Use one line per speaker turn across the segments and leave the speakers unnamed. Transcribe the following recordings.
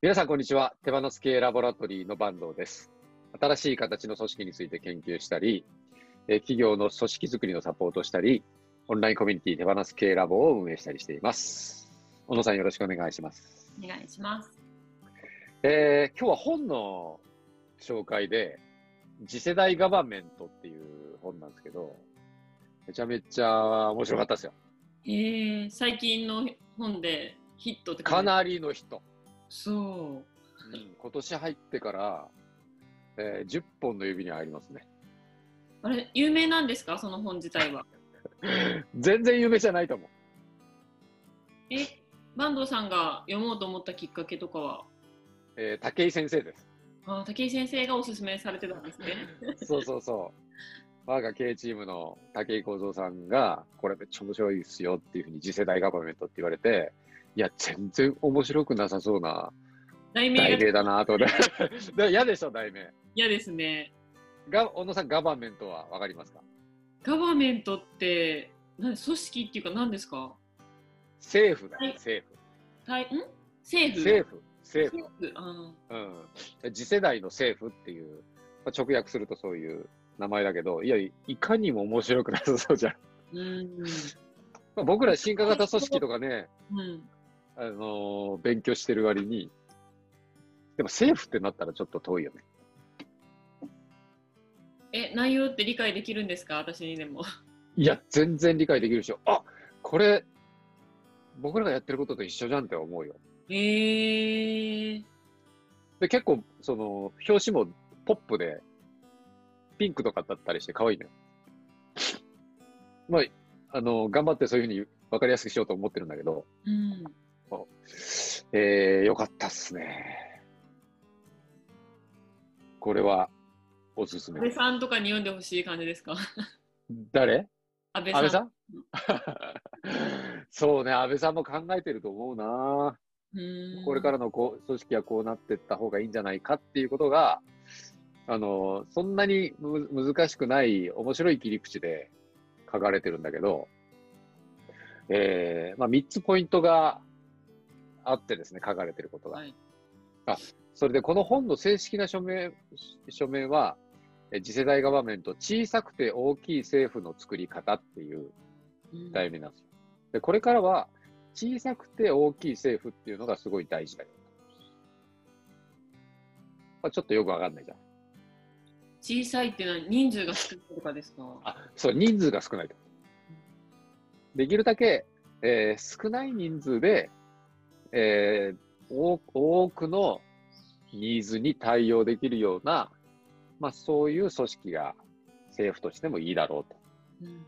皆さん、こんにちは。手放す系ラボラトリーの坂東です。新しい形の組織について研究したり、えー企業の組織づくりのサポートをしたり、オンラインコミュニティ手放す系ラボを運営したりしています。小野さん、よろしくお願いします。
お願いします。
えー今日は本の紹介で、次世代ガバメントっていう本なんですけど、めちゃめちゃ面白かったですよ。
へえ、最近の本でヒットって
かなりの人。
そう。
うん今年入ってから、えー10本の指に入りますね。
あれ、有名なんですか？その本自体は。
全然有名じゃないと思う。
え、坂東さんが読もうと思ったきっかけとかは？
えー武井先生です。
あ武井先生がおすすめされてたんですね。
そうそうそう。我が経営チームの武井幸三さんが、これめっちゃ面白いですよっていうふうに次世代ガバメントって言われて、いや、全然面白くなさそうな
題名が
題名だなと思って。で 嫌でしょ、題名。
嫌ですね。
が、小野さん、ガバメントはわかりますか？
ガバメントって何組織っていうか何ですか？
政府だ政府。
たいん？政府？
政府、政府。うん。次世代の政府っていう、まあ、直訳するとそういう名前だけど、いや、いかにも面白くなさそうじゃん。
ーうん。
まあ僕ら進化型組織とかね、
うん。
あのー勉強してる割に、でも政府ってなったらちょっと遠いよね。
え、内容って理解できるんですか？私にでも。
いや、全然理解できるでしょ。あこれ、僕らがやってることと一緒じゃんって思うよ。
えー。
で、結構、その、表紙もポップで、ピンクとかだったりして可愛いのよ。まあ、あの、頑張ってそういうふうに分かりやすくしようと思ってるんだけど、
うん。
えー、よかったっすね。これは、おすすめ
安倍。さんとかに読んでほしい感じですか？
誰？
安倍
安
さん。
倍さん？そうね、安倍さんも考えてると思うな。
うん
これからのこう組織はこうなっていった方がいいんじゃないかっていうことが、あの、そんなにむ難しくない面白い切り口で書かれてるんだけど、えー、まあ3つポイントがあってですね、書かれてることが。
はい
それでこの本の正式な署名、署名は、え次世代ガバメント小さくて大きい政府の作り方っていう
うん
題名なんですよ。で、これからは小さくて大きい政府っていうのがすごい大事だよ。まあ、ちょっとよくわかんないじゃん。
小さいっていうのは人数が少ないとかですか？
あ、そう、人数が少ないと。できるだけ、えー少ない人数で、えー多多くのニーズに対応できるような、まあそういう組織が政府としてもいいだろうと。
うん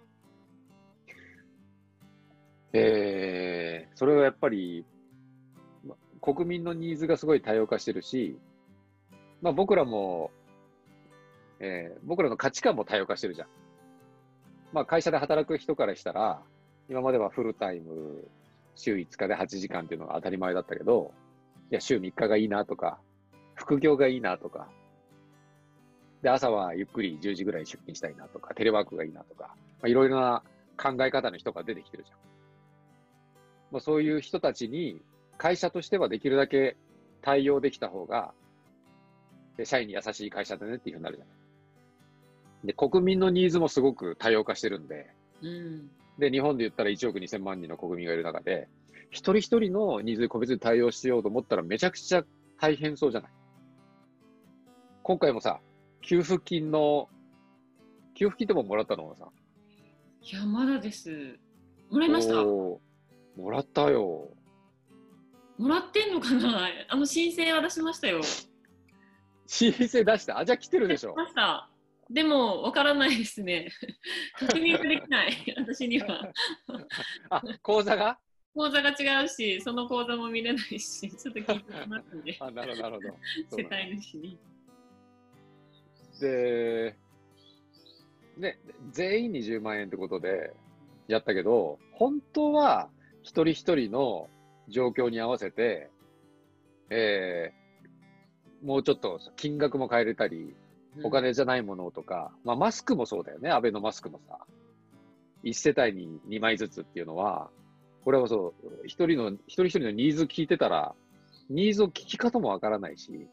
えーそれはやっぱり、ま国民のニーズがすごい多様化してるし、まあ僕らも、えー僕らの価値観も多様化してるじゃん。まあ会社で働く人からしたら、今まではフルタイム、週5日で8時間っていうのが当たり前だったけど、いや、週3日がいいなとか、副業がいいなとか、で、朝はゆっくり10時ぐらいに出勤したいなとか、テレワークがいいなとか、まあ、いろいろな考え方の人が出てきてるじゃん。まあ、そういう人たちに、会社としてはできるだけ対応できた方が、社員に優しい会社だねっていうふうになるじゃない。で、国民のニーズもすごく多様化してるんで、
うん
で、日本で言ったら1億2000万人の国民がいる中で、一人一人のニーズに個別に対応しようと思ったらめちゃくちゃ大変そうじゃない。今回もさ、給付金の、給付金ってもうもらったのさ？
いやまだですもらいました
もらったよ。
もらってんのかな？あの申請は出しましたよ
申請出した。あ、じゃあ来てるでしょ
出し。ましたでもわからないですね。確認ができない。私には。
あ、口座が？
口座が違うしその口座も見れないしちょっと聞いてみますんで
あ、なるほど、なるほど。
世帯主に。
で、ね、全員20万円ってことでやったけど、本当は一人一人の状況に合わせて、えーもうちょっと金額も変えれたり、お金じゃないものとか、まあマスクもそうだよね、安倍のマスクもさ。一世帯に2枚ずつっていうのは、これはそう、一人の、一人一人のニーズ聞いてたら、ニーズを聞き方もわからないし、い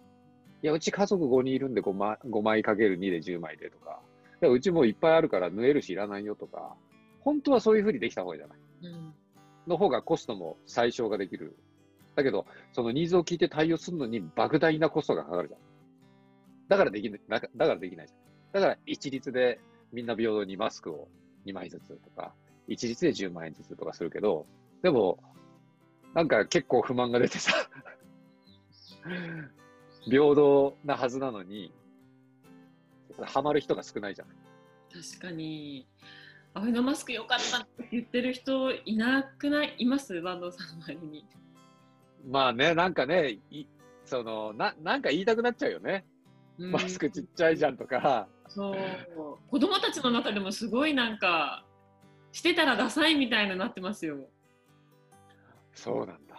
や、うち家族5人いるんで 5, 枚5枚かける2で10枚でとか、いやうちもいっぱいあるから縫えるしいらないよとか、本当はそういうふうにできた方がいいじゃない。
うん
の方がコストも最小ができる。だけど、そのニーズを聞いて対応するのに莫大なコストがかかるじゃん。だからできない、だからできないじゃん。だから一律でみんな平等にマスクを2枚ずつとか、一律で10万円ずつとかするけど、でも、なんか結構不満が出てさ、平等なはずなのに、ハマる人が少ないじゃん。
確かに。アベノマスク良かったって言ってる人いなくない？います？坂東さんの周りに。
まあね、なんかね、いそのな、なんか言いたくなっちゃうよね。
うん
マスクちっちゃいじゃんとか、
そう子供たちの中でもすごいなんかしてたらダサいみたいになってますよ。
そうなんだ。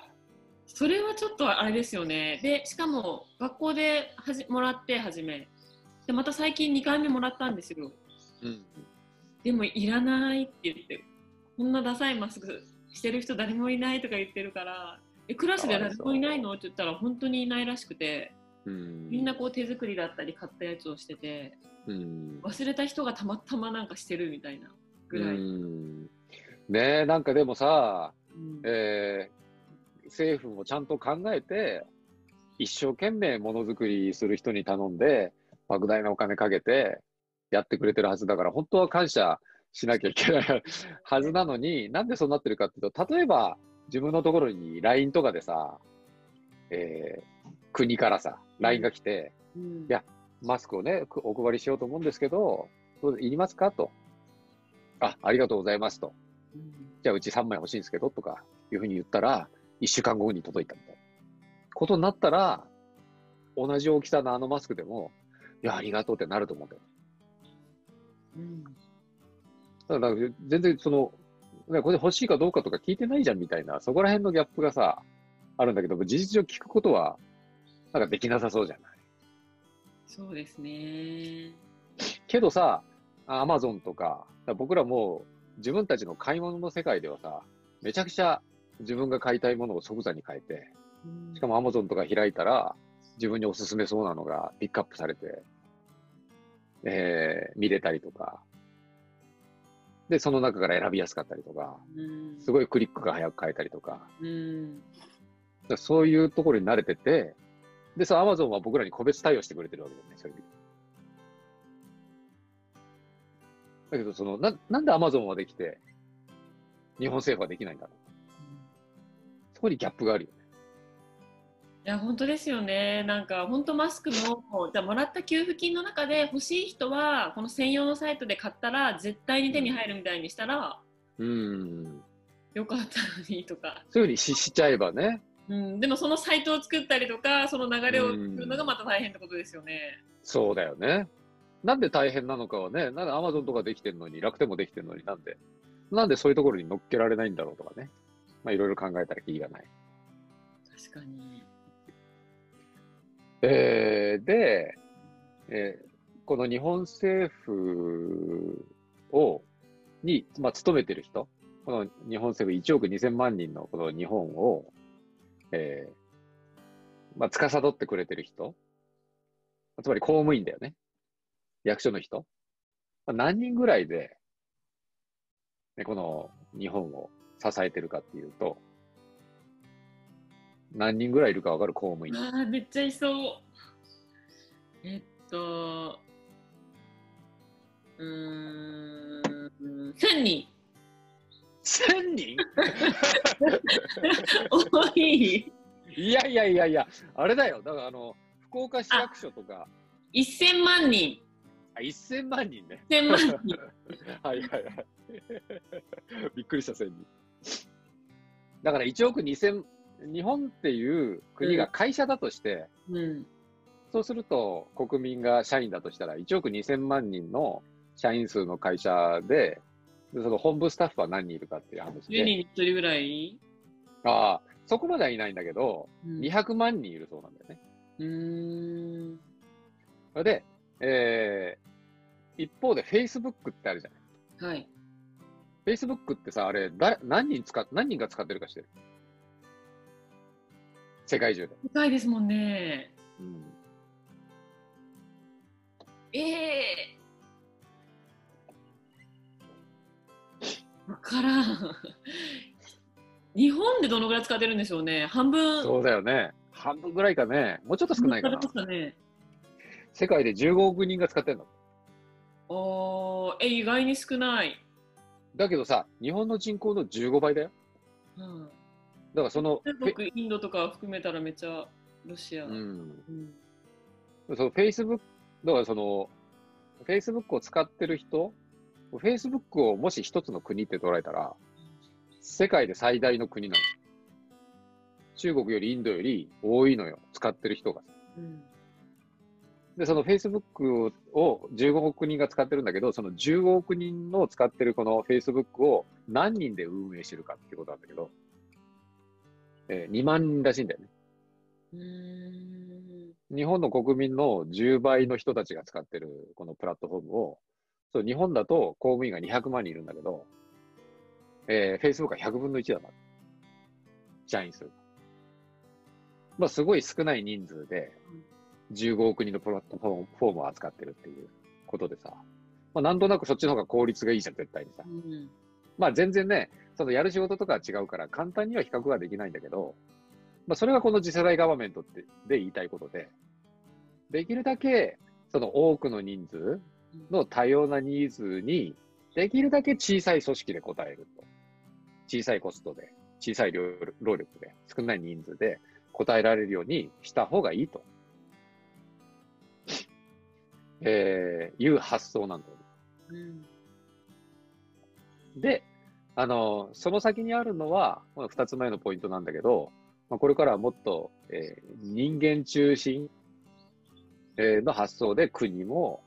それはちょっとあれですよね。でしかも学校ではじもらって初めでまた最近2回目もらったんですよ。
うん。
でもいらないって言ってこんなダサいマスクしてる人誰もいないとか言ってるからえクラスで誰もいないの？って言ったら本当にいないらしくて
うん。
みんなこう手作りだったり買ったやつをしてて
うん。
忘れた人がたまたまなんかしてるみたいなぐらい。
うんねえ、なんかでもさ、
うん
えー政府もちゃんと考えて、一生懸命ものづくりする人に頼んで、莫大なお金かけてやってくれてるはずだから、本当は感謝しなきゃいけない はずなのに、なんでそうなってるかっていうと、例えば自分のところに LINE とかでさ、えー国からさ、LINE が来て、
うん
いやマスクをね、くお配りしようと思うんですけど、どうぞいりますか？と。あ、ありがとうございますと。
うん
じゃあうち3枚欲しいんですけどとかいうふうに言ったら、1週間後に届いたみたいなことになったら、同じ大きさのあのマスクでも、いや、ありがとうってなると思うんだよ。
うん
だから全然その、ねこれ欲しいかどうかとか聞いてないじゃんみたいな、そこら辺のギャップがさ、あるんだけど、事実上聞くことは、なんかできなさそうじゃない。
そうですね。
けどさ、アマゾンとか、ら僕らもう自分たちの買い物の世界ではさ、めちゃくちゃ自分が買いたいものを即座に買えて、
うん。
しかもアマゾンとか開いたら、自分におすすめそうなのがピックアップされて、えー見れたりとか、で、その中から選びやすかったりとか、
うん。
すごいクリックが早く買えたりとか、
うん。
そういうところに慣れてて、で、さ、アマゾンは僕らに個別対応してくれてるわけだよね、そういう意味でだけど、その、な、なんでアマゾンはできて、日本政府はできないんだろう。そこにギャップがあるよね。
いや本当ですよね。なんか本当マスクもじゃあもらった給付金の中で欲しい人はこの専用のサイトで買ったら絶対に手に入るみたいにしたら
うん。
よかったのにとか。
そういうふうにししちゃえばね、
うん、でもそのサイトを作ったりとかその流れを作るのがまた大変ってことですよね。
そうだよね。なんで大変なのかはね、なんでアマゾンとかできてるのに、楽天もできてるのになんで、なんでそういうところに乗っけられないんだろうとかね。まあいろいろ考えたらキリがない。
確かに。
えーで、えーこの日本政府を、に、まあ、勤めてる人、この日本政府1億2000万人のこの日本を、えーまあ、司ってくれてる人、つまり公務員だよね。役所の人。まあ、何人ぐらいで、ね、この日本を支えてるかっていうと、何人ぐらいいるかわかる公務員。
あーめっちゃいそう。えっと、うーん、1000人。
1000人？
多い。
いやいやいやいや、あれだよ。だからあの、福岡市役所とか、
1000万人。
あ1000万人ね。
1000万人。
はいはいはい。びっくりした、1000人。だから1億2000、日本っていう国が会社だとして、
うん。
そうすると国民が社員だとしたら1億2000万人の社員数の会社で、でその本部スタッフは何人いるかっていう話
10人
で、
に1人ぐらい、
ああ、そこまではいないんだけど、
うん、
200万人いるそうなんだよね。
うーん。
それで、えー、一方で Facebook ってあるじゃない。
はい。
Facebook ってさ、あれ、誰、何人使っ、何人が使ってるかしてる？世界中で。
深いですもんね。
うん、
ええ 日本でどのぐらい使ってるんでしょうね？半分。
そうだよね。半分ぐらいかね。もうちょっと少ないかな
かね。
世界で15億人が使ってるの。
おーえ、意外に少ない。
だけどさ、日本の人口の15倍だよ。
うん。
だからその、
中国、インドとか含めたらめっちゃロシア。
フェ
うん
うん、その Facebook、だからその、Facebook を使ってる人、Facebook をもし一つの国って捉えたら、世界で最大の国なの。中国よりインドより多いのよ、使ってる人が。
うん
で、その Facebook を15億人が使ってるんだけど、その15億人の使ってるこの Facebook を何人で運営してるかってことなんだけど、えー2万人らしいんだよね。日本の国民の10倍の人たちが使ってるこのプラットフォームを、そう日本だと公務員が200万人いるんだけど、えー、Facebook は100分の1だな。社員数が。まあ、すごい少ない人数で15億人のプラットフォームを扱ってるっていうことでさ、まあ、なんとなくそっちの方が効率がいいじゃん、絶対にさ。
うん
まあ全然ね、そのやる仕事とかは違うから簡単には比較はできないんだけど、まあそれがこの次世代ガバメントってで言いたいことで、できるだけその多くの人数の多様なニーズに、できるだけ小さい組織で応えると。小さいコストで、小さい労労力で、少ない人数で応えられるようにした方がいいと。えー、いう発想なんだよね。
うん
で、あの、その先にあるのは、この二つ目のポイントなんだけど、まあ、これからはもっと、えー人間中心、えーの発想で国も、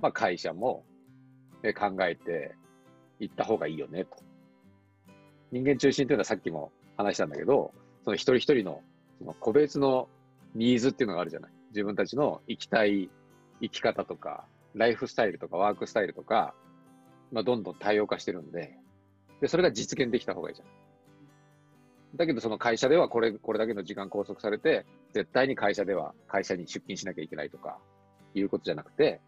まあ、会社も、えー考えていった方がいいよね、と。人間中心というのはさっきも話したんだけど、その一人一人のその個別のニーズっていうのがあるじゃない。自分たちの生きたい生き方とか、ライフスタイルとかワークスタイルとか、まあ、どんどん多様化してるんで、で、それが実現できた方がいいじゃん。だけど、その会社ではこれ、これだけの時間拘束されて、絶対に会社では会社に出勤しなきゃいけないとか、いうことじゃなくて、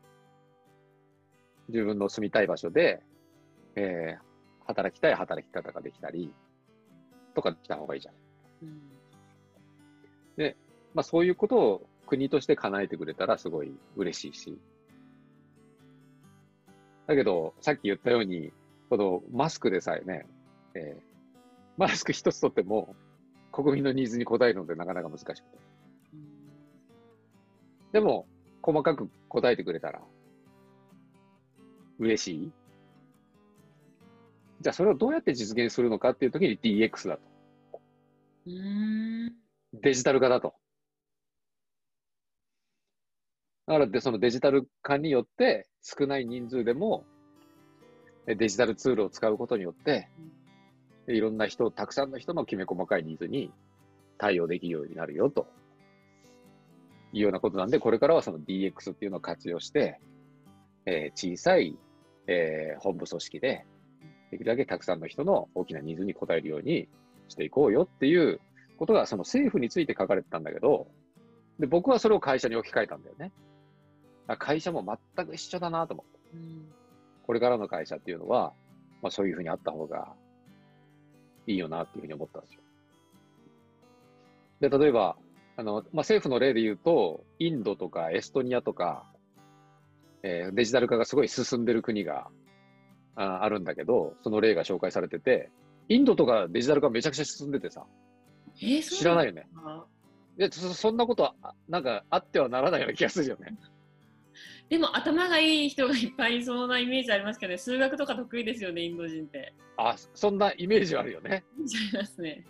自分の住みたい場所で、えー働きたい働き方ができたり、とかできた方がいいじゃん。
うん
まあ、そういうことを国として叶えてくれたらすごい嬉しいし。だけど、さっき言ったように、このマスクでさえね、えーマスク一つとっても国民のニーズに応えるのでなかなか難しくて。でも、細かく答えてくれたら嬉しい。じゃあ、それをどうやって実現するのかっていう時に DX だと。デジタル化だと。だからで、そのデジタル化によって、少ない人数でも、えデジタルツールを使うことによって、でいろんな人、たくさんの人のきめ細かいニーズに対応できるようになるよと。いうようなことなんで、これからはその DX っていうのを活用して、えー小さい、えー本部組織で、できるだけたくさんの人の大きなニーズに応えるようにしていこうよっていうことが、その政府について書かれてたんだけど、で、僕はそれを会社に置き換えたんだよね。会社も全く一緒だなと思って。
うん
これからの会社っていうのは、まあそういうふうにあった方がいいよなっていうふうに思ったんですよ。で、例えば、あの、まあ政府の例で言うと、インドとかエストニアとか、えーデジタル化がすごい進んでる国がああるんだけど、その例が紹介されてて、インドとかデジタル化めちゃくちゃ進んでてさ、
えー、
知らないよね。
の
で、そそんなことは、あなんかあってはならないような気がするよね。
でも頭がいい人がいっぱいいそうなイメージありますけどね、数学とか得意ですよね、インド人って。
あ、そんなイメージはあるよね。
ありますね。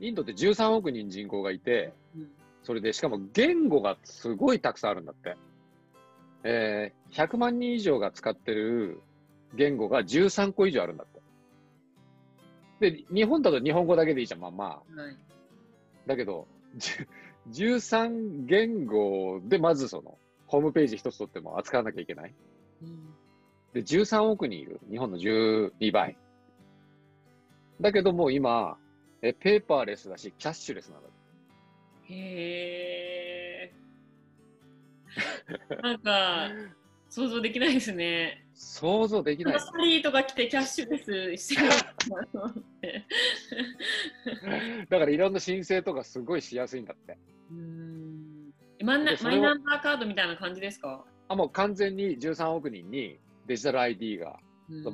インドって13億人人口がいて、
うん
それでしかも言語がすごいたくさんあるんだって。えー、100万人以上が使ってる言語が13個以上あるんだって。で、日本だと日本語だけでいいじゃん、まあまあ。
はい
だけど、じゅ13言語でまずその、ホームページ一つとっても扱わなきゃいけない。
うん
で、13億人いる。日本の12倍。だけどもう今、えペーパーレスだし、キャッシュレスなんだ。
へえ。なんか、想像できないですね。
想像できない。
サリーとか来てキャッシュレスしてる。
だからいろんな申請とかすごいしやすいんだって。
うーんマイナンバーカードみたいな感じですか、
あ、もう完全に13億人にデジタル ID が、
うん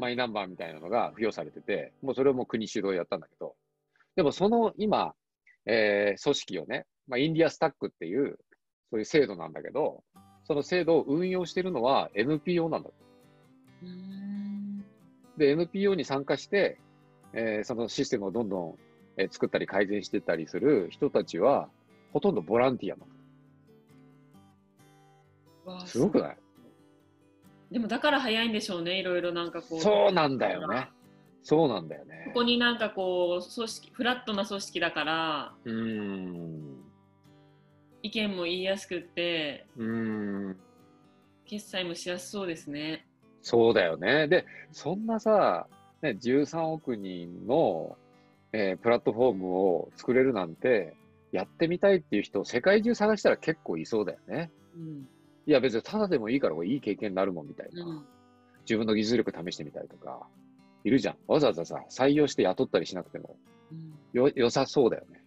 マイナンバーみたいなのが付与されてて、もうそれをもう国主導でやったんだけど、でもその今、えー組織をね、まあ、インディアスタックっていう、そういう制度なんだけど、その制度を運用してるのは NPO なんだ。で、NPO に参加して、えーそのシステムをどんどん、えー作ったり改善してたりする人たちは、ほとんどボランティアなの。すごくない？
でもだから早いんでしょうね、いろいろなんかこう。
そうなんだよね。そうなんだよね
こ。こになんかこう組織フラットな組織だから
うーん。
意見も言いやすくって
うーん。
決済もしやすそうですね。
そうだよね。で、そんなさ、ね、13億人の、えープラットフォームを作れるなんて、やってみたいっていう人、世界中探したら結構いそうだよね。
うん
いや、別にただでもいいからこれいい経験になるもんみたいな。
うん
自分の技術力試してみたいとか、いるじゃん。わざわざさ、採用して雇ったりしなくても、
うん
よ、良さそうだよね。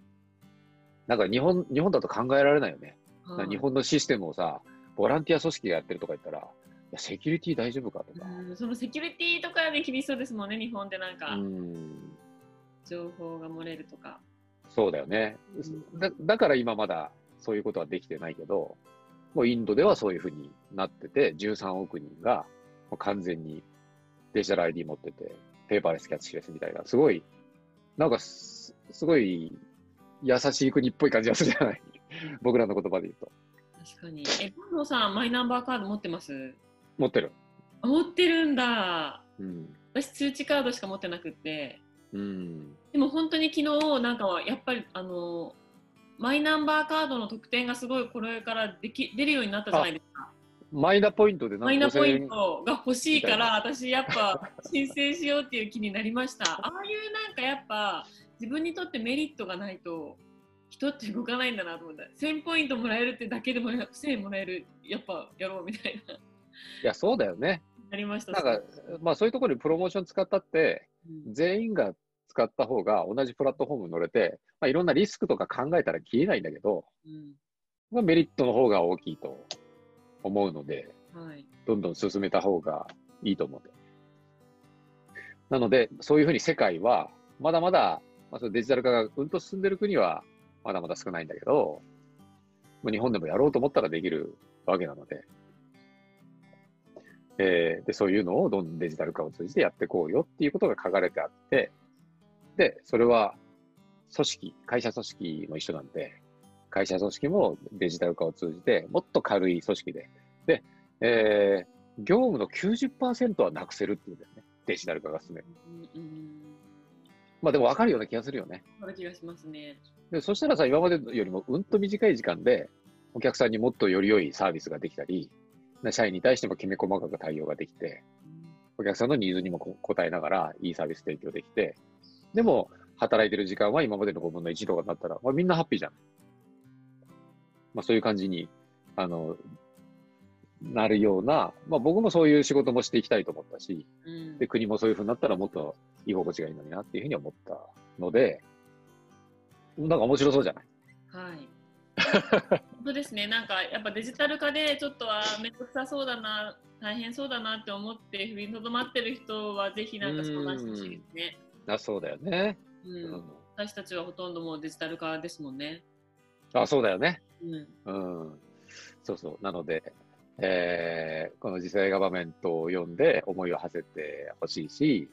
なんか日本、日本だと考えられないよね。
はい
日本のシステムをさ、ボランティア組織がやってるとか言ったら、セキュリティ大丈夫かとか。
うんそのセキュリティとかで厳しそうですもんね、日本でなんか
うん。
情報が漏れるとか。
そうだよね。
う
だだから今まだそういうことはできてないけど、もうインドではそういうふうになってて、13億人がもう完全にデジタル ID 持ってて、ペーパーレスキャッチレスみたいな、すごい、なんかすすごい優しい国っぽい感じがするじゃない 僕らの言葉で言うと。
確かに。え、近藤さん、マイナンバーカード持ってます？
持ってる。
あ持ってるんだ。
うん。
私、通知カードしか持ってなくって。
うん。
でも本当に昨日なんかはやっぱりあのマイナンバーカードの特典がすごいこれからでき出るようになったじゃないですか。
マイナポイントで
マイナポイン
5000
トが欲しいから私やっぱ申請しようっていう気になりました。ああいうなんかやっぱ自分にとってメリットがないと人って動かないんだなと思った。1000ポイントもらえるってだけでも1000円もらえるやっぱやろうみたいな。
いや、そうだよね。
なりました。
なんか、まあそういうところにプロモーション使ったって、
うん
全員が使った方が同じプラットフォームに乗れて、まあ、いろんなリスクとか考えたら消えないんだけど、
うん
まあ、メリットの方が大きいと思うので、
はい。
どんどん進めた方がいいと思う。なので、そういうふうに世界は、まだまだ、まあ、そのデジタル化がうんと進んでる国は、まだまだ少ないんだけど、もう日本でもやろうと思ったらできるわけなので、えーで、そういうのをどんどんデジタル化を通じてやっていこうよっていうことが書かれてあって、で、それは組織、会社組織も一緒なんで、会社組織もデジタル化を通じて、もっと軽い組織で、で、えー業務の90%はなくせるっていうんだよね。デジタル化が進める。
うんうん。
まあでも分かるような気がするよね。
そんな気がしますね。
で、そしたらさ、今までよりもうんと短い時間で、お客さんにもっとより良いサービスができたり、社員に対してもきめ細かく対応ができて、お客さんのニーズにもこ応えながら、いいサービス提供できて、でも、働いてる時間は今までの5分の1とかになったら、まあ、みんなハッピーじゃん。まあ、そういう感じに、あの、なるような、まあ、僕もそういう仕事もしていきたいと思ったし、
うん
で、国もそういう風になったらもっと居心地がいいのになっていうふうに思ったので、なんか面白そうじゃない？
はい。本当ですね、なんかやっぱデジタル化でちょっとは面倒くさそうだな、大変そうだなって思って踏みとどまってる人はぜひなんか相談してほしいですね。
あ、そうだよね。
う
うん
ん、私たちはほとんどもうデジタル化ですもんね。
あ、そうだよね。
うん、
うん。そうそう。なので、えーこの次世代ガバメントを読んで思いを馳せてほしいし、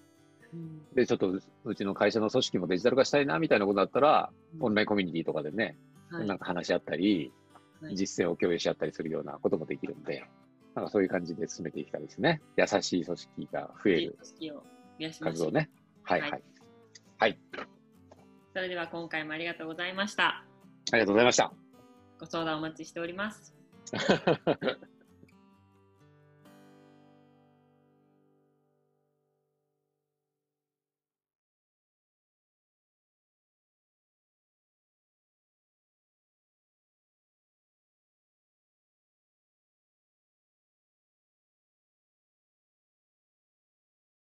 うん
で、ちょっとううちの会社の組織もデジタル化したいなみたいなことだったら、オンラインコミュニティとかでね、
はい
なんか話し合ったり、
はい
実践を共有し合ったりするようなこともできるんで、なんかそういう感じで進めていきたいですね。優しい組織が増える
組織を増やしましょう。
活動ね。はいはい。
はい
はい。
それでは今回もありがとうございました。
ありがとうございました。
ご相談お待ちしております。